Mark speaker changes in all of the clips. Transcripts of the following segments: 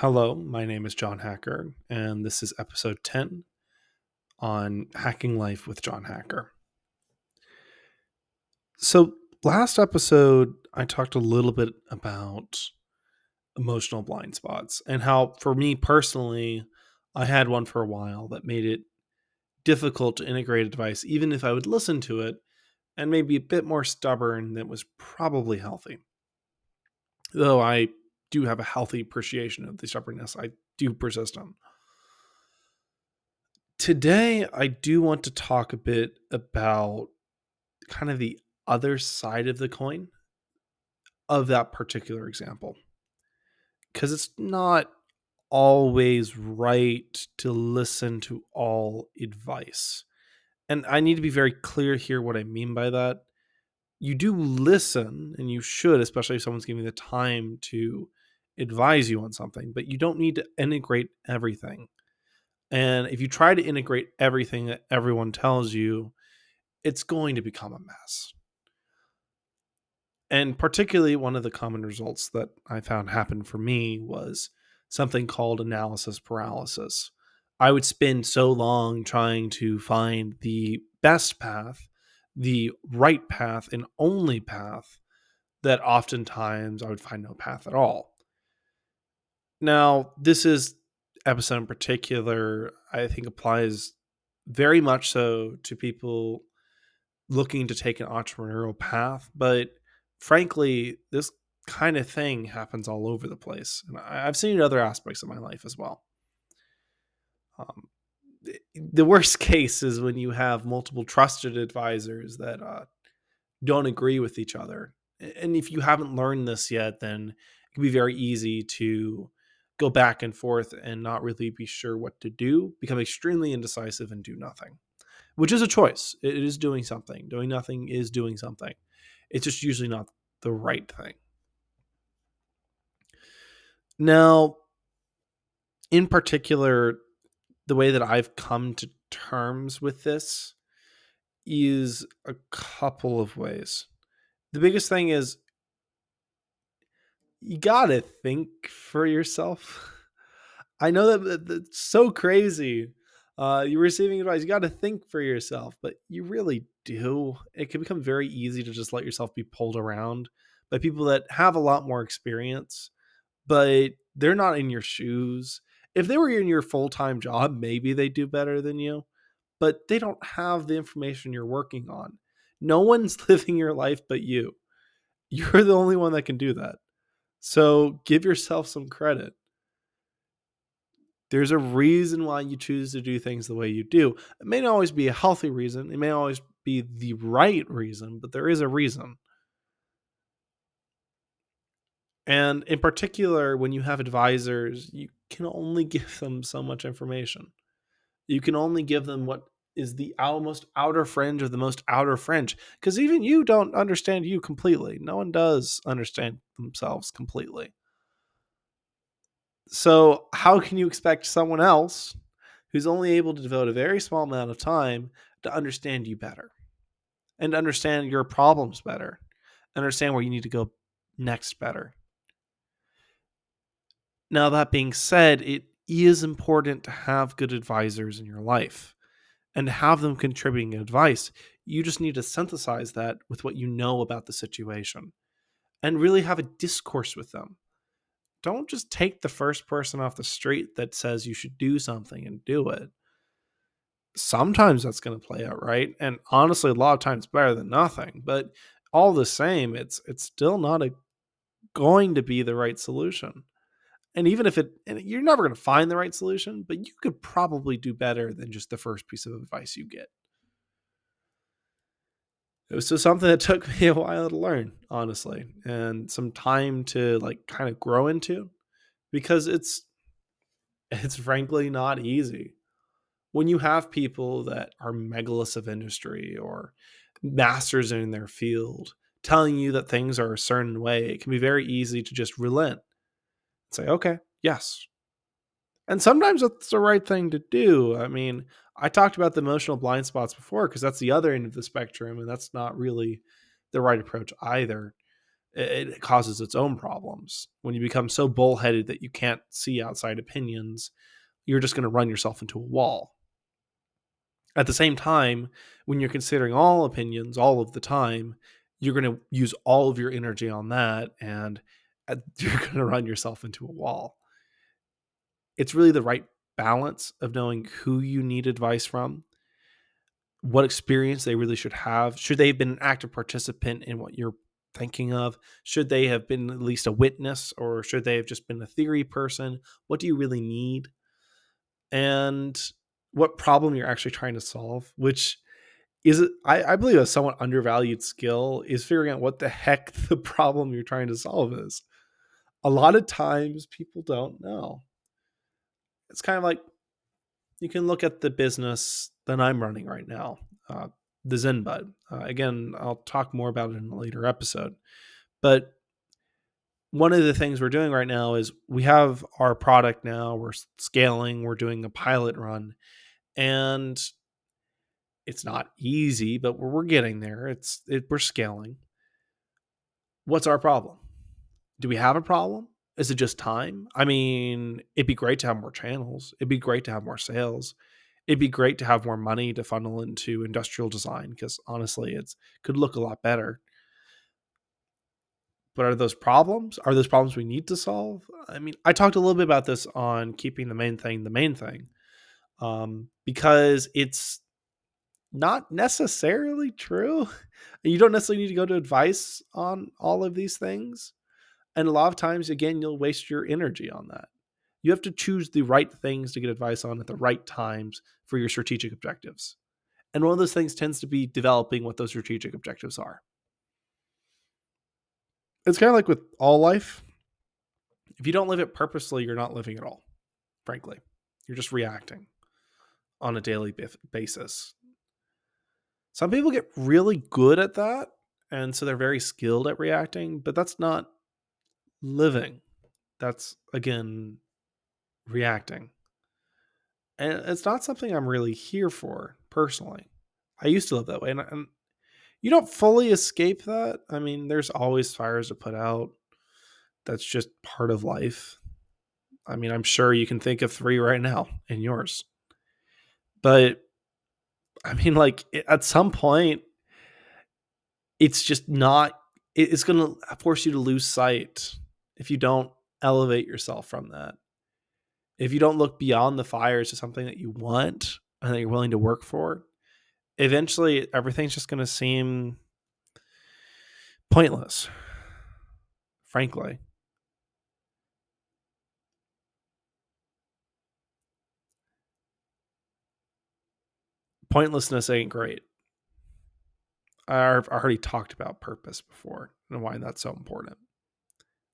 Speaker 1: Hello, my name is John Hacker, and this is episode 10 on Hacking Life with John Hacker. So, last episode, I talked a little bit about emotional blind spots and how, for me personally, I had one for a while that made it difficult to integrate advice, even if I would listen to it, and maybe a bit more stubborn that was probably healthy. Though I do have a healthy appreciation of the stubbornness I do persist on. Today, I do want to talk a bit about kind of the other side of the coin of that particular example. Because it's not always right to listen to all advice. And I need to be very clear here what I mean by that. You do listen, and you should, especially if someone's giving the time to advise you on something, but you don't need to integrate everything. And if you try to integrate everything that everyone tells you, it's going to become a mess. And particularly, one of the common results that I found happened for me was something called analysis paralysis. I would spend so long trying to find the best path, the right path, and only path that oftentimes I would find no path at all. Now, this is episode in particular, I think applies very much so to people looking to take an entrepreneurial path. But frankly, this kind of thing happens all over the place. And I've seen it in other aspects of my life as well. Um, the worst case is when you have multiple trusted advisors that uh, don't agree with each other. And if you haven't learned this yet, then it can be very easy to go back and forth and not really be sure what to do, become extremely indecisive and do nothing, which is a choice. It is doing something. Doing nothing is doing something. It's just usually not the right thing. Now, in particular, the way that I've come to terms with this is a couple of ways. The biggest thing is you gotta think for yourself. I know that that's so crazy. Uh, you're receiving advice. You got to think for yourself, but you really do. It can become very easy to just let yourself be pulled around by people that have a lot more experience, but they're not in your shoes. If they were in your full time job, maybe they do better than you, but they don't have the information you're working on. No one's living your life but you. You're the only one that can do that. So give yourself some credit. There's a reason why you choose to do things the way you do. It may not always be a healthy reason, it may always be the right reason, but there is a reason. And in particular, when you have advisors, you can only give them so much information. You can only give them what is the almost outer fringe of the most outer fringe because even you don't understand you completely. No one does understand themselves completely. So how can you expect someone else who's only able to devote a very small amount of time to understand you better and understand your problems better understand where you need to go next better? Now that being said it is important to have good advisors in your life and have them contributing advice. You just need to synthesize that with what you know about the situation and really have a discourse with them. Don't just take the first person off the street that says you should do something and do it. Sometimes that's going to play out right, and honestly, a lot of times better than nothing. But all the same, it's it's still not a going to be the right solution and even if it you're never going to find the right solution but you could probably do better than just the first piece of advice you get. It was just something that took me a while to learn honestly and some time to like kind of grow into because it's it's frankly not easy. When you have people that are megaliths of industry or masters in their field telling you that things are a certain way it can be very easy to just relent say, okay, yes. And sometimes that's the right thing to do. I mean, I talked about the emotional blind spots before because that's the other end of the spectrum, and that's not really the right approach either. it causes its own problems. When you become so bullheaded that you can't see outside opinions, you're just going to run yourself into a wall. At the same time, when you're considering all opinions all of the time, you're going to use all of your energy on that and Uh, you're going to run yourself into a wall. It's really the right balance of knowing who you need advice from, what experience they really should have. Should they have been an active participant in what you're thinking of? Should they have been at least a witness or should they have just been a theory person? What do you really need? And what problem you're actually trying to solve, which is I, I believe a somewhat undervalued skill is figuring out what the heck the problem you're trying to solve is. A lot of times people don't know. It's kind of like you can look at the business that I'm running right now, uh, the ZenBud. Uh, again, I'll talk more about it in a later episode. But one of the things we're doing right now is we have our product now, we're scaling, we're doing a pilot run, and it's not easy, but we're, getting there. It's it, we're scaling. What's our problem? Do we have a problem? Is it just time? I mean, it'd be great to have more channels. It'd be great to have more sales it'd be great to have more money to funnel into industrial design because honestly, it's could look a lot better. But are those problems? Are those problems we need to solve? I mean, I talked a little bit about this on keeping the main thing the main thing, um, because it's not necessarily true. You don't necessarily need to go to advice on all of these things. And a lot of times, again, you'll waste your energy on that. You have to choose the right things to get advice on at the right times for your strategic objectives. And one of those things tends to be developing what those strategic objectives are. It's kind of like with all life. If you don't live it purposely, you're not living at all, frankly. You're just reacting on a daily basis. Some people get really good at that, and so they're very skilled at reacting, but that's not living. That's, again, reacting. And it's not something I'm really here for personally. I used to live that way. And, and you don't fully escape that. I mean, there's always fires to put out. That's just part of life. I mean, I'm sure you can think of three right now in yours. But I mean, like at some point, it's just not, it's going to force you to lose sight if you don't elevate yourself from that if you don't look beyond the fires to something that you want and that you're willing to work for, eventually everything's just going to seem pointless, frankly. Pointlessness ain't great. I've already talked about purpose before and why that's so important.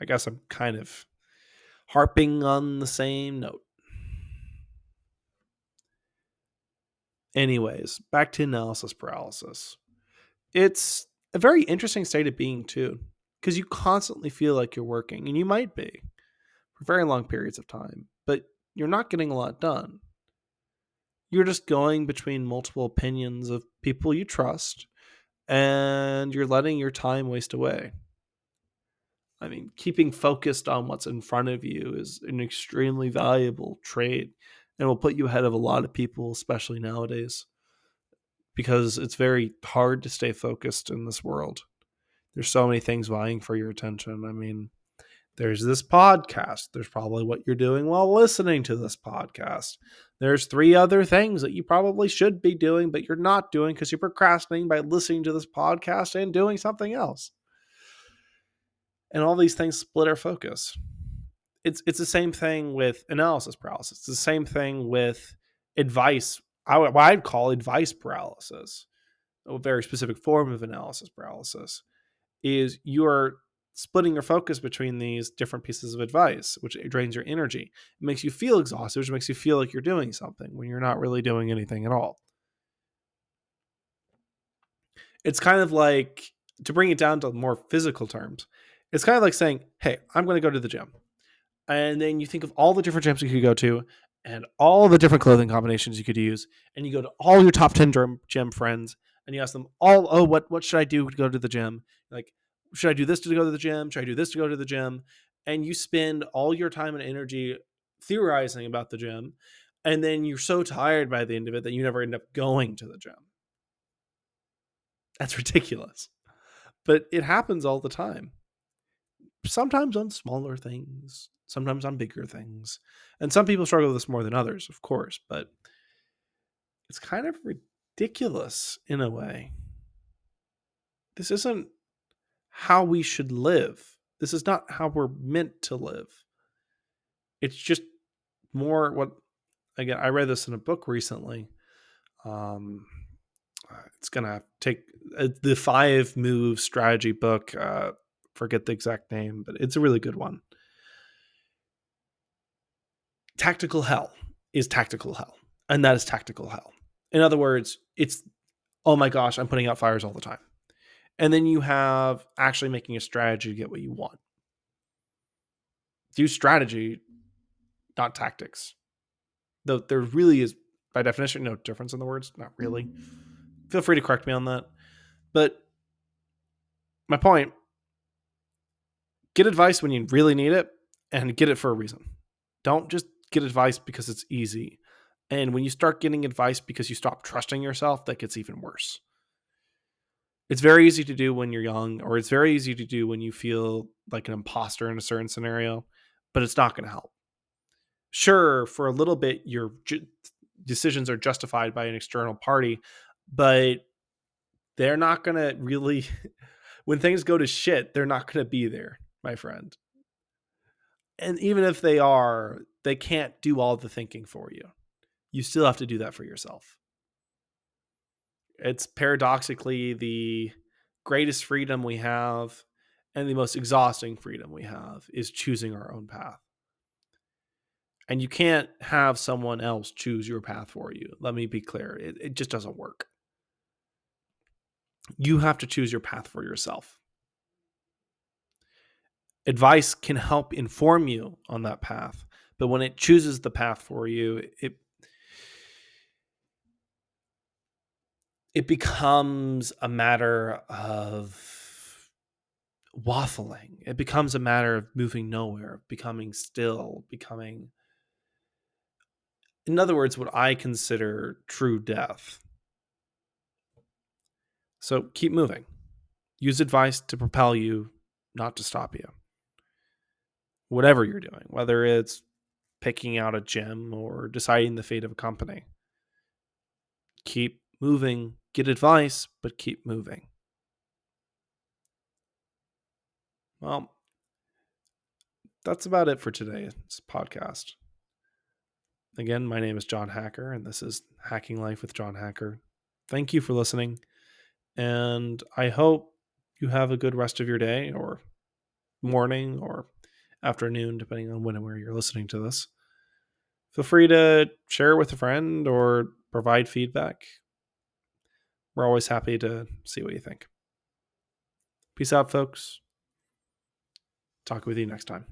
Speaker 1: I guess I'm kind of harping on the same note. Anyways, back to analysis paralysis. It's a very interesting state of being, too, because you constantly feel like you're working, and you might be for very long periods of time, but you're not getting a lot done. You're just going between multiple opinions of people you trust, and you're letting your time waste away. I mean, keeping focused on what's in front of you is an extremely valuable trait and will put you ahead of a lot of people, especially nowadays, because it's very hard to stay focused in this world. There's so many things vying for your attention. I mean, there's this podcast. There's probably what you're doing while listening to this podcast. There's three other things that you probably should be doing, but you're not doing because you're procrastinating by listening to this podcast and doing something else and all these things split our focus. It's it's the same thing with analysis paralysis. It's the same thing with advice. I, what i'd call advice paralysis a very specific form of analysis paralysis is you're splitting your focus between these different pieces of advice which drains your energy. It makes you feel exhausted which makes you feel like you're doing something when you're not really doing anything at all. It's kind of like to bring it down to more physical terms it's kind of like saying, "Hey, I'm going to go to the gym," and then you think of all the different gyms you could go to, and all the different clothing combinations you could use, and you go to all your top ten gym, gym friends, and you ask them all, "Oh, what what should I do to go to the gym?" Like, should I do this to go to the gym? Should I do this to go to the gym? And you spend all your time and energy theorizing about the gym. And then you're so tired by the end of it that you never end up going to the gym. That's ridiculous. But it happens all the time. Sometimes on smaller things, sometimes on bigger things. And some people struggle with this more than others, of course, but it's kind of ridiculous in a way. This isn't how we should live. This is not how we're meant to live. It's just more what again, I read this in a book recently. Um it's gonna take uh, the five move strategy book. Uh, forget the exact name, but it's a really good one. Tactical hell is tactical hell, and that is tactical hell. In other words, it's oh my gosh, I'm putting out fires all the time. And then you have actually making a strategy to get what you want. Do strategy, not tactics. Though there really is, by definition, no difference in the words. Not really. Feel free to correct me on that. But my point get advice when you really need it and get it for a reason. Don't just get advice because it's easy. And when you start getting advice because you stop trusting yourself, that gets even worse. It's very easy to do when you're young, or it's very easy to do when you feel like an imposter in a certain scenario, but it's not going to help. Sure, for a little bit, your ju- decisions are justified by an external party, but they're not going to really, when things go to shit, they're not going to be there, my friend. And even if they are, they can't do all the thinking for you. You still have to do that for yourself. It's paradoxically the greatest freedom we have and the most exhausting freedom we have is choosing our own path. And you can't have someone else choose your path for you. Let me be clear. It, it just doesn't work. You have to choose your path for yourself. Advice can help inform you on that path, but when it chooses the path for you, it it becomes a matter of waffling. It becomes a matter of moving nowhere, becoming still, becoming in other words, what I consider true death. So keep moving. Use advice to propel you, not to stop you. Whatever you're doing, whether it's picking out a gym or deciding the fate of a company, keep moving. Get advice, but keep moving. Well, that's about it for today's podcast. Again, my name is John Hacker, and this is Hacking Life with John Hacker. Thank you for listening. And I hope you have a good rest of your day or morning or afternoon, depending on when and where you're listening to this. Feel free to share with a friend or provide feedback. We're always happy to see what you think. Peace out, folks. Talk with you next time.